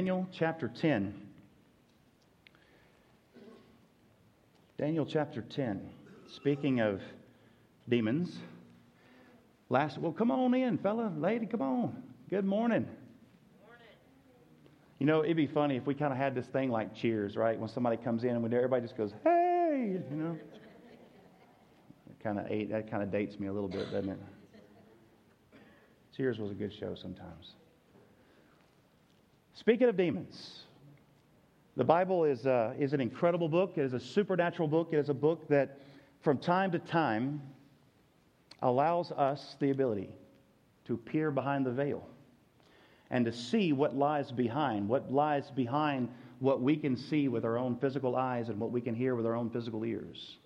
Daniel chapter 10. Daniel chapter 10. Speaking of demons, last, well, come on in, fella, lady, come on. Good morning. You know, it'd be funny if we kind of had this thing like cheers, right? When somebody comes in and when everybody just goes, hey, you know. Kind of that kind of dates me a little bit, doesn't it? Cheers was a good show sometimes. Speaking of demons, the Bible is, uh, is an incredible book. It is a supernatural book. It is a book that, from time to time, allows us the ability to peer behind the veil and to see what lies behind, what lies behind what we can see with our own physical eyes and what we can hear with our own physical ears.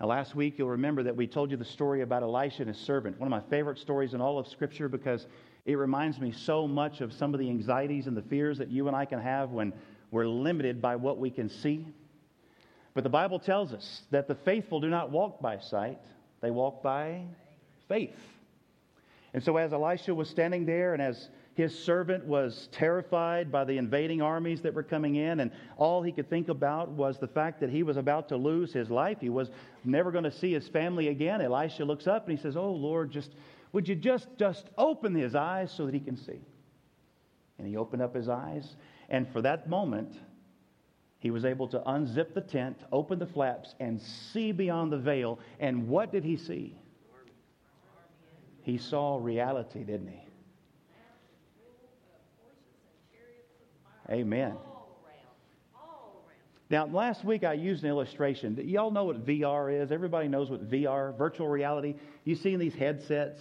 Now, last week, you'll remember that we told you the story about Elisha and his servant, one of my favorite stories in all of Scripture because it reminds me so much of some of the anxieties and the fears that you and I can have when we're limited by what we can see. But the Bible tells us that the faithful do not walk by sight, they walk by faith. And so, as Elisha was standing there and as his servant was terrified by the invading armies that were coming in, and all he could think about was the fact that he was about to lose his life. He was never going to see his family again. Elisha looks up and he says, Oh, Lord, just would you just, just open his eyes so that he can see? And he opened up his eyes, and for that moment, he was able to unzip the tent, open the flaps, and see beyond the veil. And what did he see? He saw reality, didn't he? Amen. Now, last week I used an illustration. Y'all know what VR is? Everybody knows what VR, virtual reality. You seen these headsets?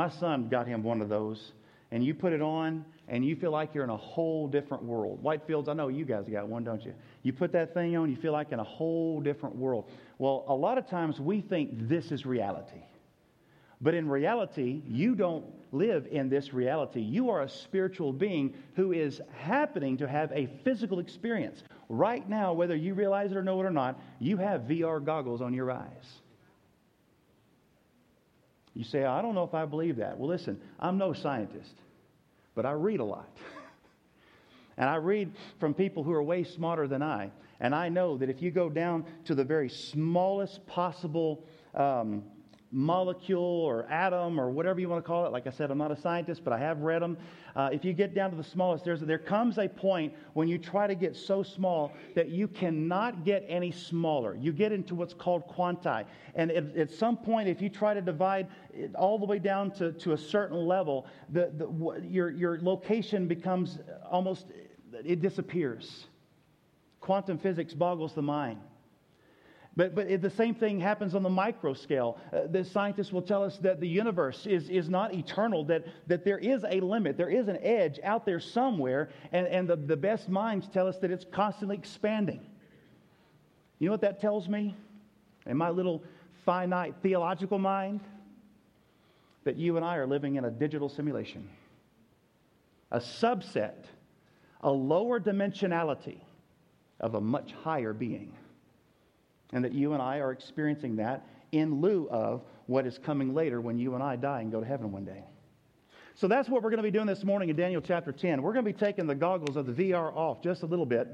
My son got him one of those, and you put it on, and you feel like you're in a whole different world. Whitefields, I know you guys got one, don't you? You put that thing on, you feel like in a whole different world. Well, a lot of times we think this is reality. But in reality, you don't live in this reality. You are a spiritual being who is happening to have a physical experience. Right now, whether you realize it or know it or not, you have VR goggles on your eyes. You say, I don't know if I believe that. Well, listen, I'm no scientist, but I read a lot. and I read from people who are way smarter than I. And I know that if you go down to the very smallest possible um, molecule or atom or whatever you want to call it. Like I said, I'm not a scientist, but I have read them. Uh, if you get down to the smallest, there comes a point when you try to get so small that you cannot get any smaller. You get into what's called quanti. And at, at some point, if you try to divide all the way down to, to a certain level, the, the, your, your location becomes almost, it disappears. Quantum physics boggles the mind. But, but the same thing happens on the micro scale. Uh, the scientists will tell us that the universe is, is not eternal, that, that there is a limit, there is an edge out there somewhere, and, and the, the best minds tell us that it's constantly expanding. You know what that tells me? In my little finite theological mind? That you and I are living in a digital simulation, a subset, a lower dimensionality of a much higher being and that you and I are experiencing that in lieu of what is coming later when you and I die and go to heaven one day. So that's what we're going to be doing this morning in Daniel chapter 10. We're going to be taking the goggles of the VR off just a little bit.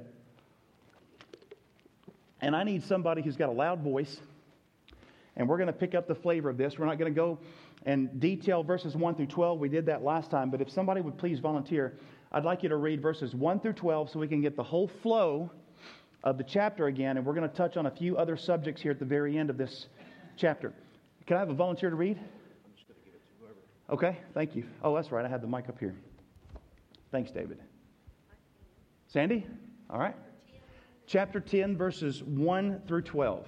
And I need somebody who's got a loud voice. And we're going to pick up the flavor of this. We're not going to go and detail verses 1 through 12. We did that last time. But if somebody would please volunteer, I'd like you to read verses 1 through 12 so we can get the whole flow of the chapter again, and we're going to touch on a few other subjects here at the very end of this chapter. Can I have a volunteer to read? To okay, thank you. Oh, that's right. I had the mic up here. Thanks, David. Sandy? All right. Chapter 10, verses 1 through 12.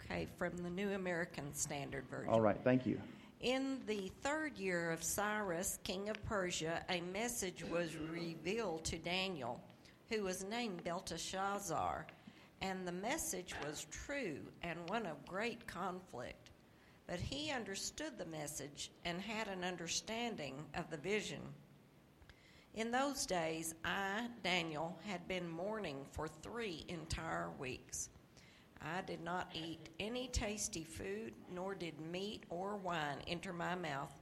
Okay, from the New American Standard Version. All right, thank you. In the third year of Cyrus, king of Persia, a message was revealed to Daniel who was named Belteshazzar, and the message was true and one of great conflict. But he understood the message and had an understanding of the vision. In those days, I, Daniel, had been mourning for three entire weeks. I did not eat any tasty food, nor did meat or wine enter my mouth,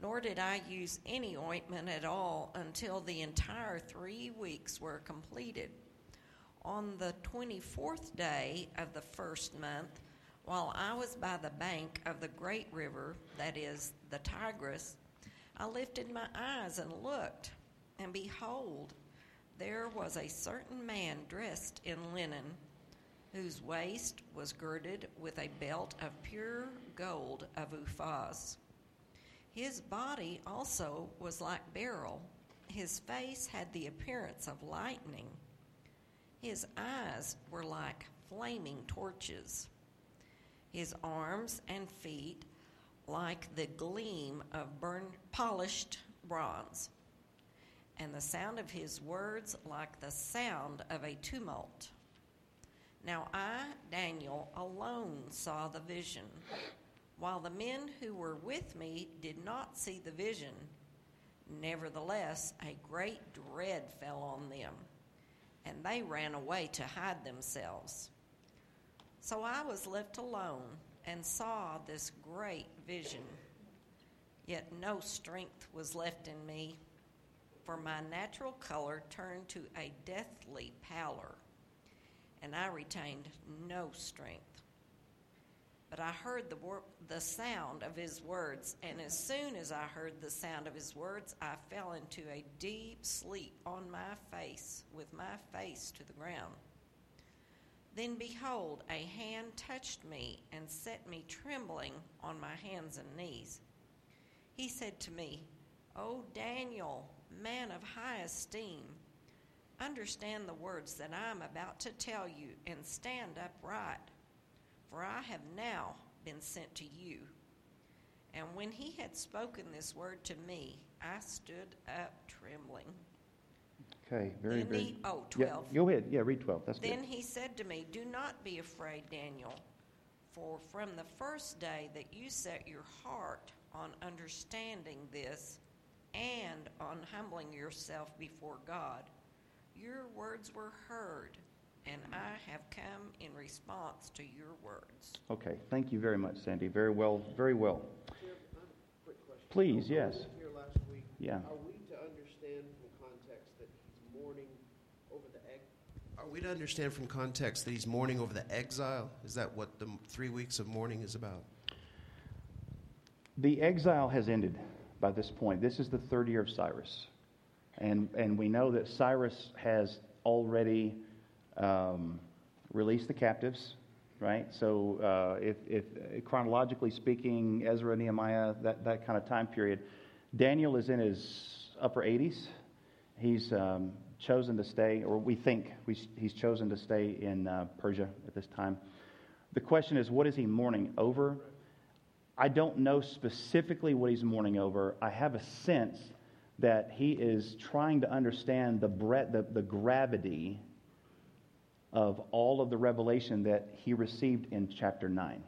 nor did I use any ointment at all until the entire three weeks were completed. On the 24th day of the first month, while I was by the bank of the great river, that is, the Tigris, I lifted my eyes and looked, and behold, there was a certain man dressed in linen, whose waist was girded with a belt of pure gold of Uphaz. His body also was like beryl. His face had the appearance of lightning. His eyes were like flaming torches. His arms and feet like the gleam of burned, polished bronze. And the sound of his words like the sound of a tumult. Now I, Daniel, alone saw the vision while the men who were with me did not see the vision, nevertheless, a great dread fell on them, and they ran away to hide themselves. So I was left alone and saw this great vision. Yet no strength was left in me, for my natural color turned to a deathly pallor, and I retained no strength. But I heard the, wor- the sound of his words, and as soon as I heard the sound of his words, I fell into a deep sleep on my face, with my face to the ground. Then behold, a hand touched me and set me trembling on my hands and knees. He said to me, O Daniel, man of high esteem, understand the words that I am about to tell you and stand upright for I have now been sent to you. And when he had spoken this word to me, I stood up trembling. Okay, very, then very. He, oh, 12. Yeah, go ahead. Yeah, read 12. That's then good. he said to me, Do not be afraid, Daniel, for from the first day that you set your heart on understanding this and on humbling yourself before God, your words were heard and I have come in response to your words. Okay, thank you very much, Sandy. Very well, very well. Please, yes. Here last week. Yeah. Are we to understand from context that he's mourning over the egg? Are we to understand from context that he's mourning over the exile? Is that what the three weeks of mourning is about? The exile has ended by this point. This is the third year of Cyrus. And, and we know that Cyrus has already um, release the captives, right? So, uh, if, if, chronologically speaking, Ezra, Nehemiah, that, that kind of time period, Daniel is in his upper 80s. He's um, chosen to stay, or we think we, he's chosen to stay in uh, Persia at this time. The question is, what is he mourning over? I don't know specifically what he's mourning over. I have a sense that he is trying to understand the breadth, the, the gravity of all of the revelation that he received in chapter 9.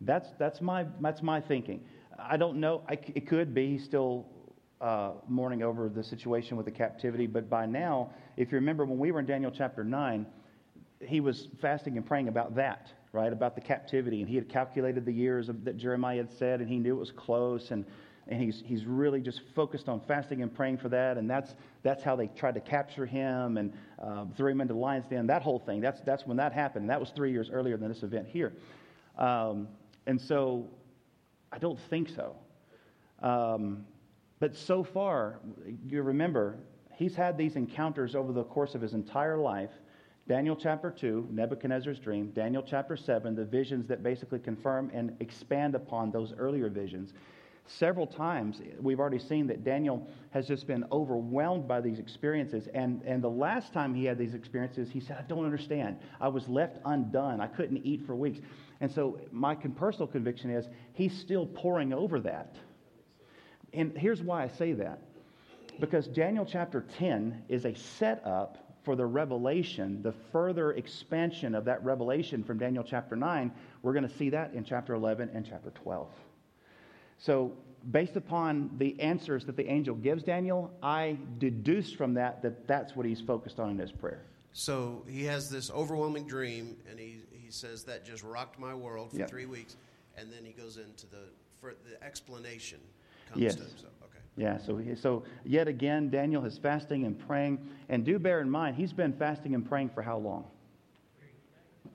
That's, that's, my, that's my thinking. I don't know. I, it could be he's still uh, mourning over the situation with the captivity, but by now, if you remember when we were in Daniel chapter 9, he was fasting and praying about that, right? About the captivity. And he had calculated the years of, that Jeremiah had said, and he knew it was close. And and he's, he's really just focused on fasting and praying for that. And that's, that's how they tried to capture him and uh, threw him into the lion's den, that whole thing. That's, that's when that happened. And that was three years earlier than this event here. Um, and so I don't think so. Um, but so far, you remember, he's had these encounters over the course of his entire life. Daniel chapter 2, Nebuchadnezzar's dream. Daniel chapter 7, the visions that basically confirm and expand upon those earlier visions. Several times, we've already seen that Daniel has just been overwhelmed by these experiences. And, and the last time he had these experiences, he said, I don't understand. I was left undone. I couldn't eat for weeks. And so, my personal conviction is he's still poring over that. And here's why I say that because Daniel chapter 10 is a setup for the revelation, the further expansion of that revelation from Daniel chapter 9. We're going to see that in chapter 11 and chapter 12. So, based upon the answers that the angel gives Daniel, I deduce from that that that's what he's focused on in his prayer. So, he has this overwhelming dream, and he, he says that just rocked my world for yep. three weeks. And then he goes into the, for the explanation. comes Yes. to him. So, okay. Yeah, so, he- so yet again, Daniel is fasting and praying. And do bear in mind, he's been fasting and praying for how long?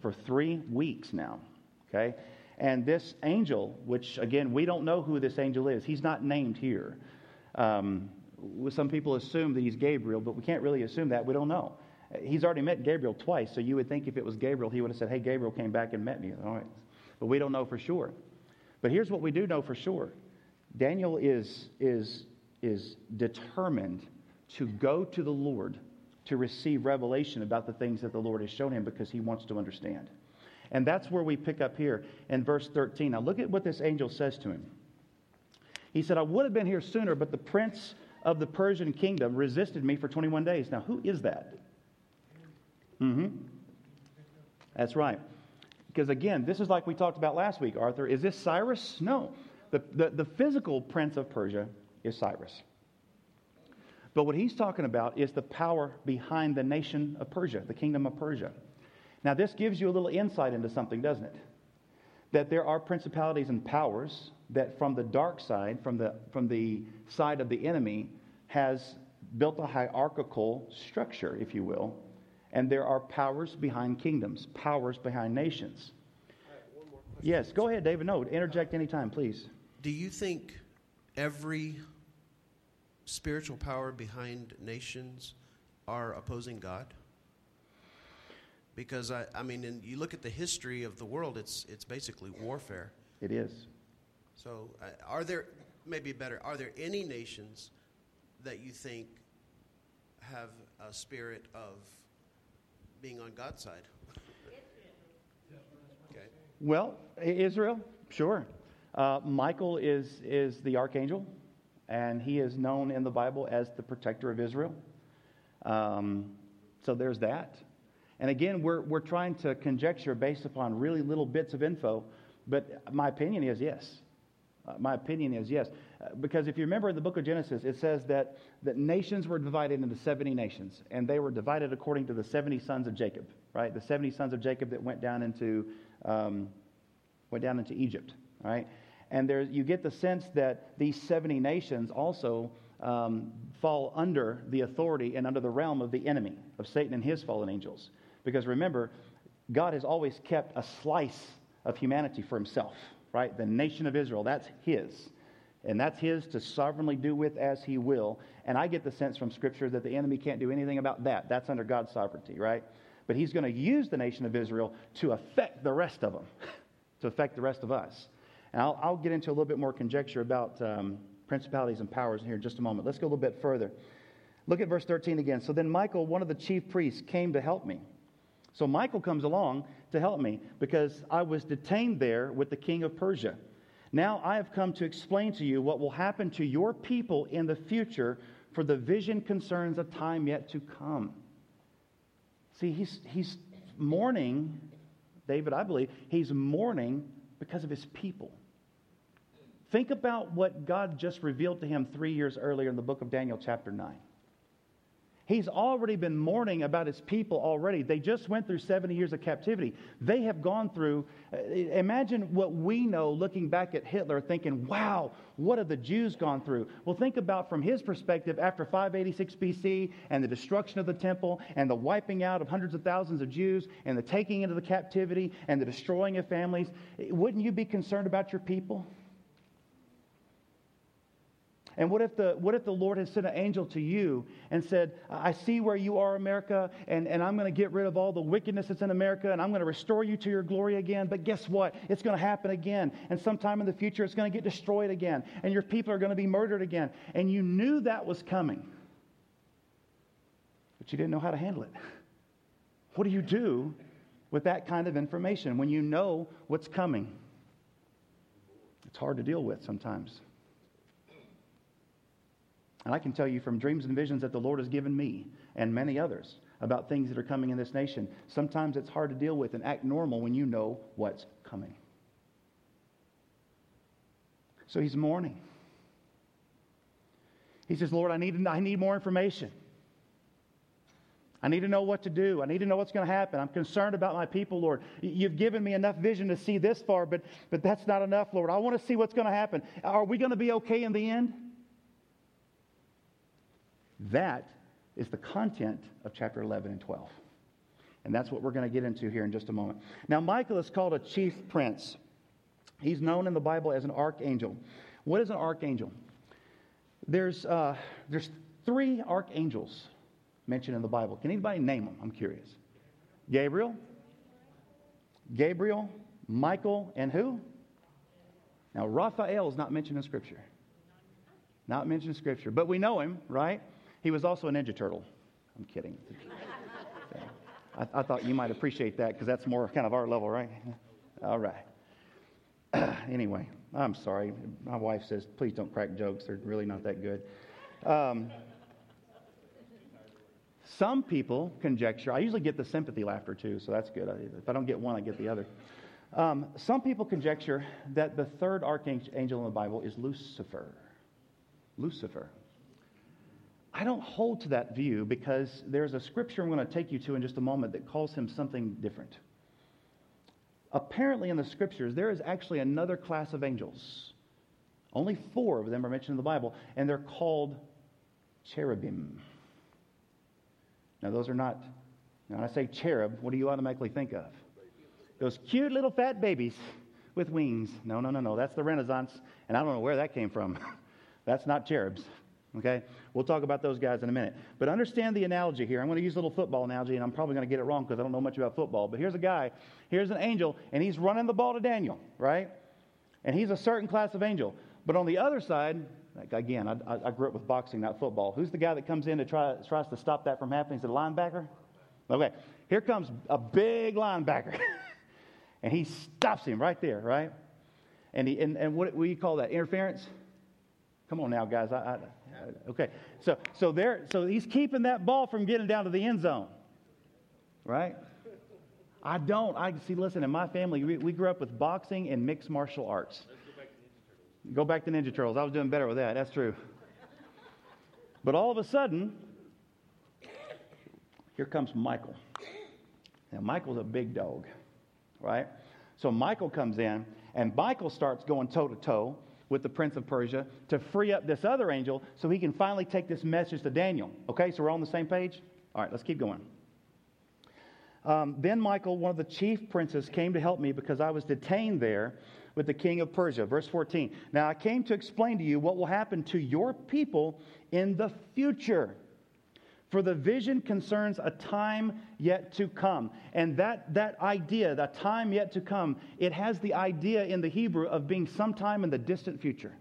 For three weeks now. Okay? And this angel, which again, we don't know who this angel is, he's not named here. Um, some people assume that he's Gabriel, but we can't really assume that. We don't know. He's already met Gabriel twice, so you would think if it was Gabriel, he would have said, Hey, Gabriel came back and met me. All right. But we don't know for sure. But here's what we do know for sure Daniel is, is, is determined to go to the Lord to receive revelation about the things that the Lord has shown him because he wants to understand. And that's where we pick up here in verse 13. Now, look at what this angel says to him. He said, I would have been here sooner, but the prince of the Persian kingdom resisted me for 21 days. Now, who is that? Mm-hmm. That's right. Because again, this is like we talked about last week, Arthur. Is this Cyrus? No. The, the, the physical prince of Persia is Cyrus. But what he's talking about is the power behind the nation of Persia, the kingdom of Persia. Now, this gives you a little insight into something, doesn't it? That there are principalities and powers that, from the dark side, from the, from the side of the enemy, has built a hierarchical structure, if you will. And there are powers behind kingdoms, powers behind nations. Yes, go ahead, David. No, interject anytime, please. Do you think every spiritual power behind nations are opposing God? Because I, I mean, and you look at the history of the world; it's it's basically warfare. It is. So, uh, are there maybe better? Are there any nations that you think have a spirit of being on God's side? Okay. Well, Israel, sure. Uh, Michael is, is the archangel, and he is known in the Bible as the protector of Israel. Um, so there's that. And again, we're, we're trying to conjecture based upon really little bits of info, but my opinion is yes. Uh, my opinion is yes. Uh, because if you remember in the book of Genesis, it says that, that nations were divided into 70 nations, and they were divided according to the 70 sons of Jacob, right? The 70 sons of Jacob that went down into, um, went down into Egypt, right? And there, you get the sense that these 70 nations also um, fall under the authority and under the realm of the enemy, of Satan and his fallen angels. Because remember, God has always kept a slice of humanity for himself, right? The nation of Israel, that's his. And that's his to sovereignly do with as he will. And I get the sense from Scripture that the enemy can't do anything about that. That's under God's sovereignty, right? But he's going to use the nation of Israel to affect the rest of them, to affect the rest of us. And I'll, I'll get into a little bit more conjecture about um, principalities and powers here in just a moment. Let's go a little bit further. Look at verse 13 again. So then Michael, one of the chief priests, came to help me. So Michael comes along to help me because I was detained there with the king of Persia. Now I have come to explain to you what will happen to your people in the future, for the vision concerns a time yet to come. See, he's, he's mourning, David, I believe, he's mourning because of his people. Think about what God just revealed to him three years earlier in the book of Daniel, chapter 9. He's already been mourning about his people already. They just went through 70 years of captivity. They have gone through, uh, imagine what we know looking back at Hitler thinking, wow, what have the Jews gone through? Well, think about from his perspective after 586 BC and the destruction of the temple and the wiping out of hundreds of thousands of Jews and the taking into the captivity and the destroying of families. Wouldn't you be concerned about your people? And what if, the, what if the Lord had sent an angel to you and said, I see where you are, America, and, and I'm going to get rid of all the wickedness that's in America, and I'm going to restore you to your glory again. But guess what? It's going to happen again. And sometime in the future, it's going to get destroyed again. And your people are going to be murdered again. And you knew that was coming. But you didn't know how to handle it. What do you do with that kind of information when you know what's coming? It's hard to deal with sometimes. And I can tell you from dreams and visions that the Lord has given me and many others about things that are coming in this nation. Sometimes it's hard to deal with and act normal when you know what's coming. So he's mourning. He says, Lord, I need, I need more information. I need to know what to do. I need to know what's going to happen. I'm concerned about my people, Lord. You've given me enough vision to see this far, but, but that's not enough, Lord. I want to see what's going to happen. Are we going to be okay in the end? That is the content of chapter 11 and 12. And that's what we're going to get into here in just a moment. Now, Michael is called a chief prince. He's known in the Bible as an archangel. What is an archangel? There's, uh, there's three archangels mentioned in the Bible. Can anybody name them? I'm curious. Gabriel, Gabriel, Michael, and who? Now, Raphael is not mentioned in Scripture. Not mentioned in Scripture. But we know him, right? He was also a Ninja Turtle. I'm kidding. I, I thought you might appreciate that because that's more kind of our level, right? All right. anyway, I'm sorry. My wife says, please don't crack jokes. They're really not that good. Um, some people conjecture, I usually get the sympathy laughter too, so that's good. If I don't get one, I get the other. Um, some people conjecture that the third archangel in the Bible is Lucifer. Lucifer. I don't hold to that view because there's a scripture I'm going to take you to in just a moment that calls him something different. Apparently, in the scriptures, there is actually another class of angels. Only four of them are mentioned in the Bible, and they're called cherubim. Now, those are not, when I say cherub, what do you automatically think of? Those cute little fat babies with wings. No, no, no, no. That's the Renaissance, and I don't know where that came from. That's not cherubs. Okay? We'll talk about those guys in a minute. But understand the analogy here. I'm going to use a little football analogy, and I'm probably going to get it wrong because I don't know much about football. But here's a guy, here's an angel, and he's running the ball to Daniel, right? And he's a certain class of angel. But on the other side, like again, I, I, grew up with boxing, not football. Who's the guy that comes in to try tries to stop that from happening? Is it a linebacker? Okay, here comes a big linebacker, and he stops him right there, right? And he and, and what, you call that? Interference? Come on now, guys. I, I, okay, so so there, so he's keeping that ball from getting down to the end zone, right? I don't. I see. Listen, in my family, we, we grew up with boxing and mixed martial arts. Go back to Ninja Turtles. I was doing better with that. That's true. But all of a sudden, here comes Michael. Now, Michael's a big dog, right? So Michael comes in, and Michael starts going toe to toe with the prince of Persia to free up this other angel so he can finally take this message to Daniel. Okay, so we're on the same page? All right, let's keep going. Um, then Michael, one of the chief princes, came to help me because I was detained there with the king of Persia. Verse 14. Now I came to explain to you what will happen to your people in the future. For the vision concerns a time yet to come. And that, that idea, that time yet to come, it has the idea in the Hebrew of being sometime in the distant future.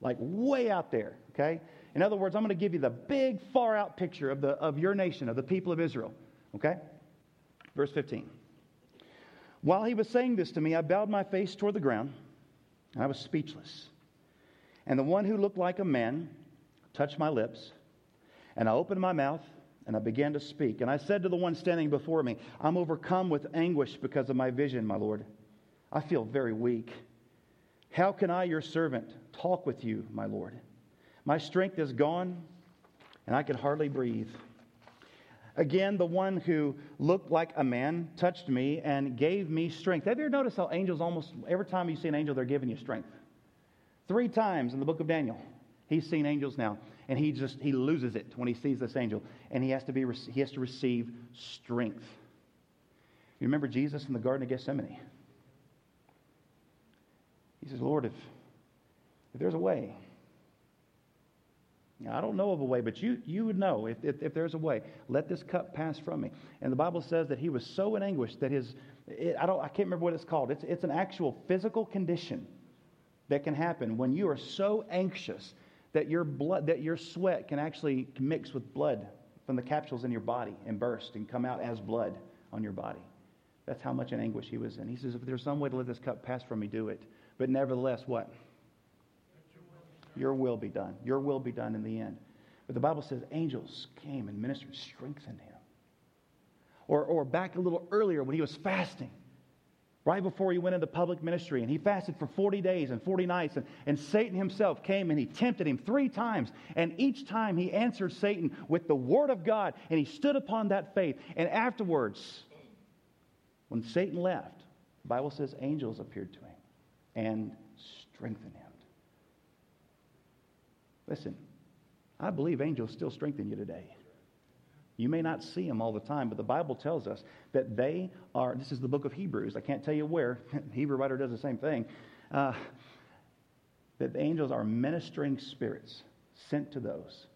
Like way out there, okay? In other words, I'm going to give you the big, far out picture of, the, of your nation, of the people of Israel, okay? Verse 15. While he was saying this to me, I bowed my face toward the ground, and I was speechless. And the one who looked like a man touched my lips, and I opened my mouth, and I began to speak. And I said to the one standing before me, I'm overcome with anguish because of my vision, my Lord. I feel very weak. How can I, your servant, talk with you, my Lord? My strength is gone, and I can hardly breathe. Again, the one who looked like a man touched me and gave me strength. Have you ever noticed how angels almost, every time you see an angel, they're giving you strength? Three times in the book of Daniel, he's seen angels now, and he just, he loses it when he sees this angel, and he has to, be, he has to receive strength. You remember Jesus in the Garden of Gethsemane? He says, Lord, if, if there's a way, I don't know of a way, but you, you would know if, if, if, there's a way. Let this cup pass from me. And the Bible says that he was so in anguish that his, it, I, don't, I can't remember what it's called. It's, it's an actual physical condition that can happen when you are so anxious that your, blood, that your sweat can actually mix with blood from the capsules in your body and burst and come out as blood on your body. That's how much in anguish he was in. He says, if there's some way to let this cup pass from me, do it. But nevertheless, what? Your will be done. Your will be done in the end. But the Bible says angels came and ministered, strengthened him. Or, or back a little earlier when he was fasting, right before he went into public ministry. And he fasted for 40 days and 40 nights. And, and Satan himself came and he tempted him three times. And each time he answered Satan with the word of God. And he stood upon that faith. And afterwards, when Satan left, the Bible says angels appeared to him and strengthened him. Listen, I believe angels still strengthen you today. You may not see them all the time, but the Bible tells us that they are, this is the book of Hebrews. I can't tell you where. Hebrew writer does the same thing. Uh, that the angels are ministering spirits sent to those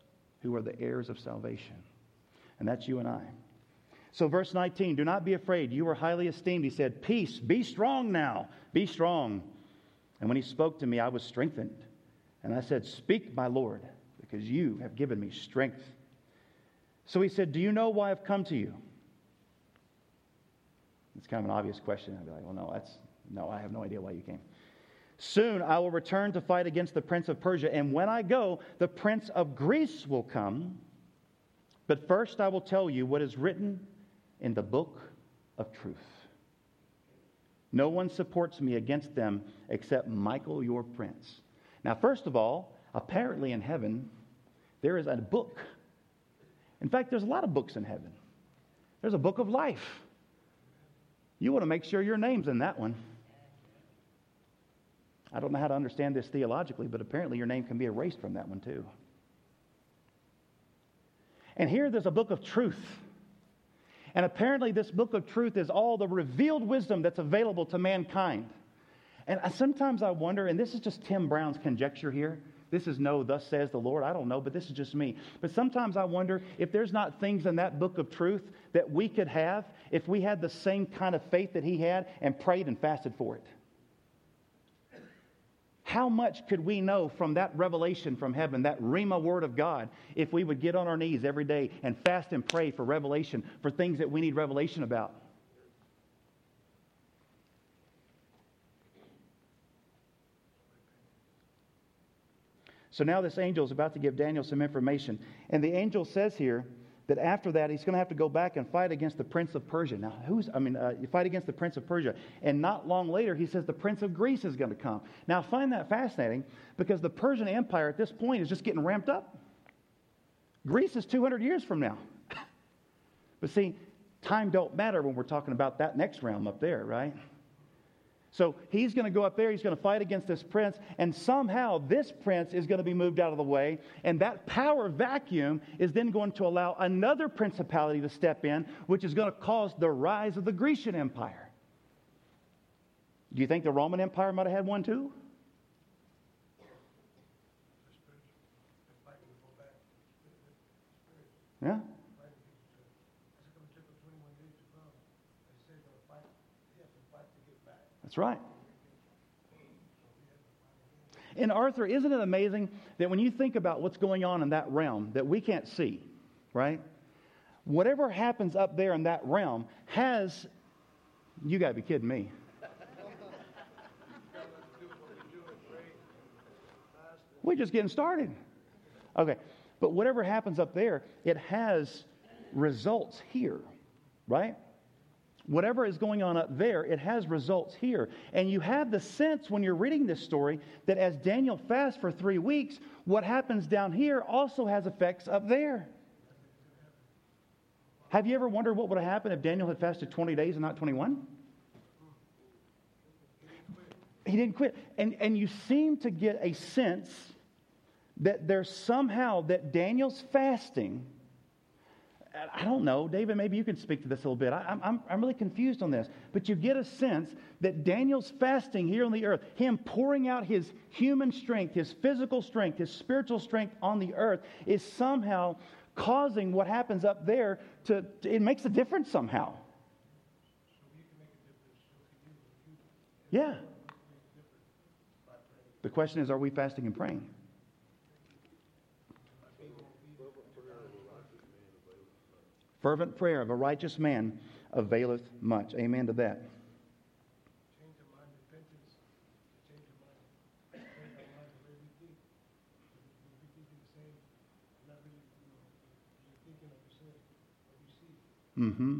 who are the heirs of salvation. And that's you and I. So, verse 19, do not be afraid. You are highly esteemed. He said, Peace, be strong now, be strong. And when he spoke to me, I was strengthened. And I said, Speak, my Lord, because you have given me strength. So he said, Do you know why I've come to you? It's kind of an obvious question. I'd be like, Well, no, that's no, I have no idea why you came. Soon I will return to fight against the prince of Persia, and when I go, the prince of Greece will come. But first I will tell you what is written in the book of truth. No one supports me against them except Michael, your prince. Now, first of all, apparently in heaven, there is a book. In fact, there's a lot of books in heaven. There's a book of life. You want to make sure your name's in that one. I don't know how to understand this theologically, but apparently your name can be erased from that one too. And here there's a book of truth. And apparently, this book of truth is all the revealed wisdom that's available to mankind. And sometimes I wonder, and this is just Tim Brown's conjecture here. This is no, thus says the Lord. I don't know, but this is just me. But sometimes I wonder if there's not things in that book of truth that we could have if we had the same kind of faith that he had and prayed and fasted for it. How much could we know from that revelation from heaven, that Rhema word of God, if we would get on our knees every day and fast and pray for revelation, for things that we need revelation about? So now this angel is about to give Daniel some information. And the angel says here that after that, he's going to have to go back and fight against the prince of Persia. Now, who's, I mean, uh, you fight against the prince of Persia. And not long later, he says the prince of Greece is going to come. Now, I find that fascinating because the Persian Empire at this point is just getting ramped up. Greece is 200 years from now. but see, time don't matter when we're talking about that next realm up there, right? So he's going to go up there, he's going to fight against this prince, and somehow this prince is going to be moved out of the way, and that power vacuum is then going to allow another principality to step in, which is going to cause the rise of the Grecian Empire. Do you think the Roman Empire might have had one too? Yeah? That's right. And Arthur, isn't it amazing that when you think about what's going on in that realm that we can't see, right? Whatever happens up there in that realm has, you got to be kidding me. We're just getting started. Okay, but whatever happens up there, it has results here, right? Whatever is going on up there, it has results here. And you have the sense when you're reading this story that as Daniel fasts for three weeks, what happens down here also has effects up there. Have you ever wondered what would have happened if Daniel had fasted 20 days and not 21? He didn't quit. And, and you seem to get a sense that there's somehow that Daniel's fasting I don't know, David, maybe you can speak to this a little bit. I, I'm, I'm really confused on this. But you get a sense that Daniel's fasting here on the earth, him pouring out his human strength, his physical strength, his spiritual strength on the earth, is somehow causing what happens up there to, to it makes a difference somehow. Yeah. The question is are we fasting and praying? Fervent prayer of a righteous man availeth much. Amen to that. Mm-hmm.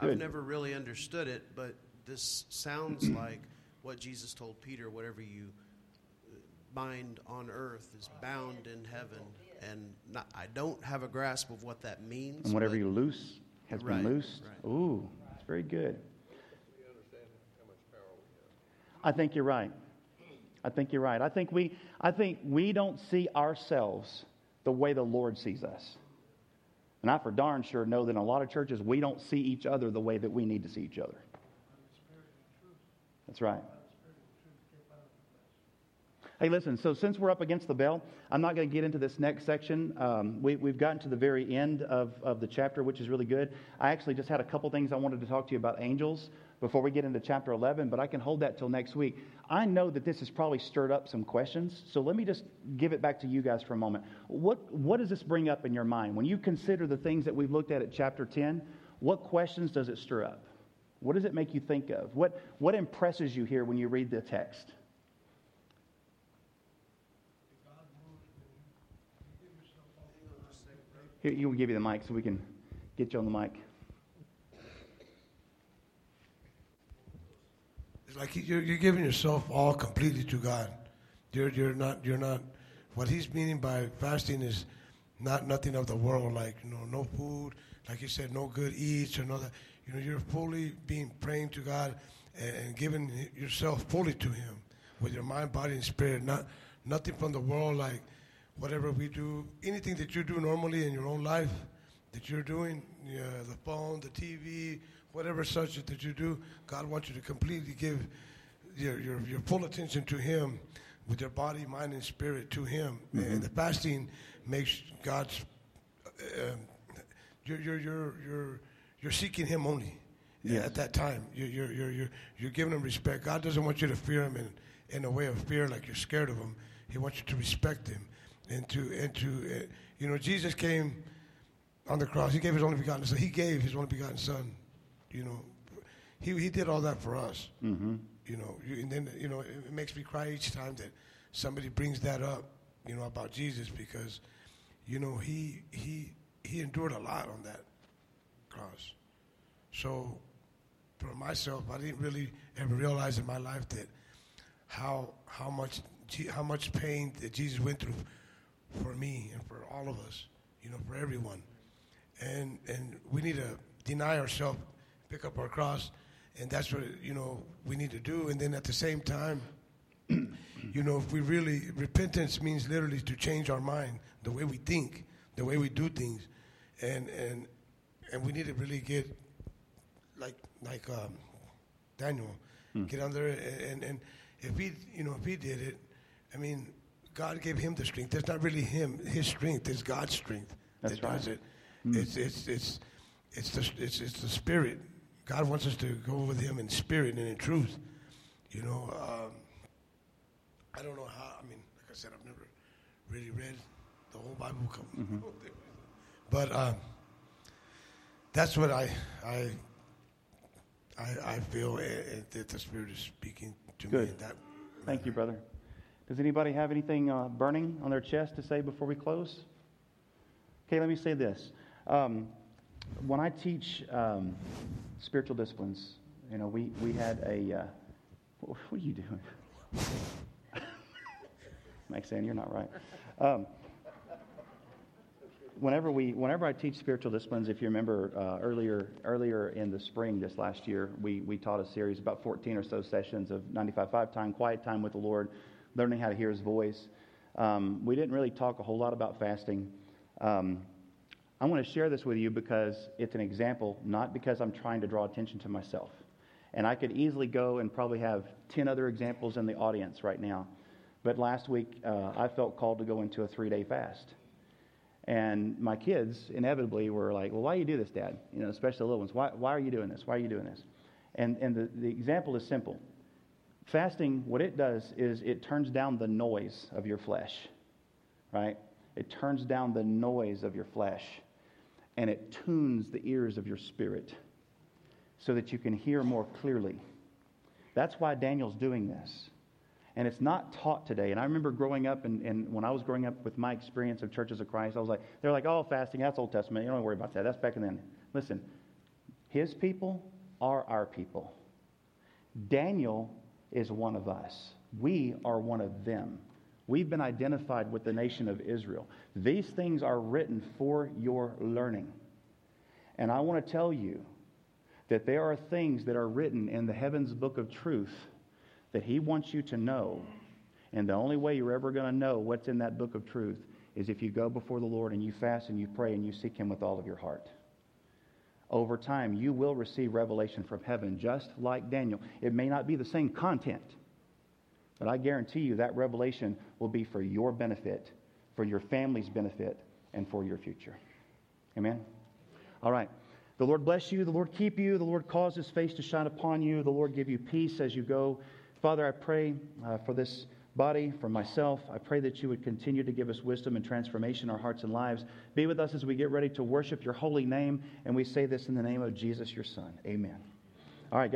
I've never really understood it, but this sounds like what Jesus told Peter whatever you bind on earth is bound in heaven. And not, I don't have a grasp of what that means. And whatever you loose has Right, been loosed. right. Ooh, that's very good. I think you're right. I think you're right. I think we, I think we don't see ourselves the way the Lord sees us. And I for darn sure know that in a lot of churches we don't see each other the way that we need to see each other. That's right. Hey, listen, so since we're up against the bell, I'm not going to get into this next section. Um, we, we've gotten to the very end of, of the chapter, which is really good. I actually just had a couple things I wanted to talk to you about angels before we get into chapter 11, but I can hold that till next week. I know that this has probably stirred up some questions, so let me just give it back to you guys for a moment. What, what does this bring up in your mind? When you consider the things that we've looked at at chapter 10, what questions does it stir up? What does it make you think of? What, what impresses you here when you read the text? Here, will give you the mic so we can get you on the mic. It's like you're, you're giving yourself all completely to God. You're, you're not, you're not, what he's meaning by fasting is not nothing of the world, like, you know, no food, like you said, no good eats or no that. You know, you're fully being praying to God and, and giving yourself fully to him with your mind, body, and spirit. Not, nothing from the world, like whatever we do, anything that you do normally in your own life that you're doing, yeah, the phone, the TV, whatever such that you do, God wants you to completely give your, your, your full attention to Him with your body, mind, and spirit to Him. And the fasting makes God's, um, you're, you're, you're, you're, you're seeking Him only Yes. at that time. You're, you're, you're, you're, you're giving Him respect. God doesn't want you to fear Him in, in a way of fear, like you're scared of Him. He wants you to respect Him and to, and to uh, you know, Jesus came on the cross. He gave his only begotten son. He gave his only begotten son. You know, he he did all that for us. Mm-hmm. You know, you, and then you know it, it makes me cry each time that somebody brings that up. You know about Jesus because, you know, he he he endured a lot on that cross. So, for myself, I didn't really ever realize in my life that how how much how much pain that Jesus went through for me and for all of us, you know, for everyone. And and we need to deny ourselves, pick up our cross, and that's what you know we need to do. And then at the same time, you know, if we really repentance means literally to change our mind, the way we think, the way we do things, and and and we need to really get like like um, Daniel, get under it, and and if he you know if he did it, I mean, God gave him the strength. It's not really him, his strength. is God's strength That's that does right. it. It's it's it's it's the it's it's the spirit. God wants us to go with Him in spirit and in truth. You know, um, I don't know how. I mean, like I said, I've never really read the whole Bible, come, but um, that's what I I I, I feel that the Spirit is speaking to me. Good. In that Thank you, brother. Does anybody have anything uh, burning on their chest to say before we close? Okay, let me say this. Um, when I teach um, spiritual disciplines, you know, we, we had a. Uh, what, what are you doing? Saying you're not right. Um, whenever we whenever I teach spiritual disciplines, if you remember uh, earlier earlier in the spring this last year, we we taught a series about 14 or so sessions of 95.5 time, quiet time with the Lord, learning how to hear His voice. Um, we didn't really talk a whole lot about fasting. Um, I want to share this with you because it's an example, not because I'm trying to draw attention to myself. And I could easily go and probably have 10 other examples in the audience right now. But last week, uh, I felt called to go into a three day fast. And my kids inevitably were like, Well, why do you do this, Dad? You know, especially the little ones. Why, why are you doing this? Why are you doing this? And, and the, the example is simple. Fasting, what it does is it turns down the noise of your flesh, right? It turns down the noise of your flesh and it tunes the ears of your spirit so that you can hear more clearly. That's why Daniel's doing this. And it's not taught today. And I remember growing up, and, and when I was growing up with my experience of churches of Christ, I was like, they're like, oh, fasting, that's Old Testament. You don't worry about that. That's back in then. Listen, His people are our people. Daniel is one of us. We are one of them. We've been identified with the nation of Israel. These things are written for your learning. And I want to tell you that there are things that are written in the heavens book of truth that He wants you to know. And the only way you're ever going to know what's in that book of truth is if you go before the Lord and you fast and you pray and you seek Him with all of your heart. Over time, you will receive revelation from heaven, just like Daniel. It may not be the same content, but I guarantee you that revelation will be for your benefit, for your family's benefit, and for your future. Amen? All right. The Lord bless you. The Lord keep you. The Lord cause his face to shine upon you. The Lord give you peace as you go. Father, I pray uh, for this body, for myself. I pray that you would continue to give us wisdom and transformation in our hearts and lives. Be with us as we get ready to worship your holy name. And we say this in the name of Jesus, your Son. Amen. All right, God.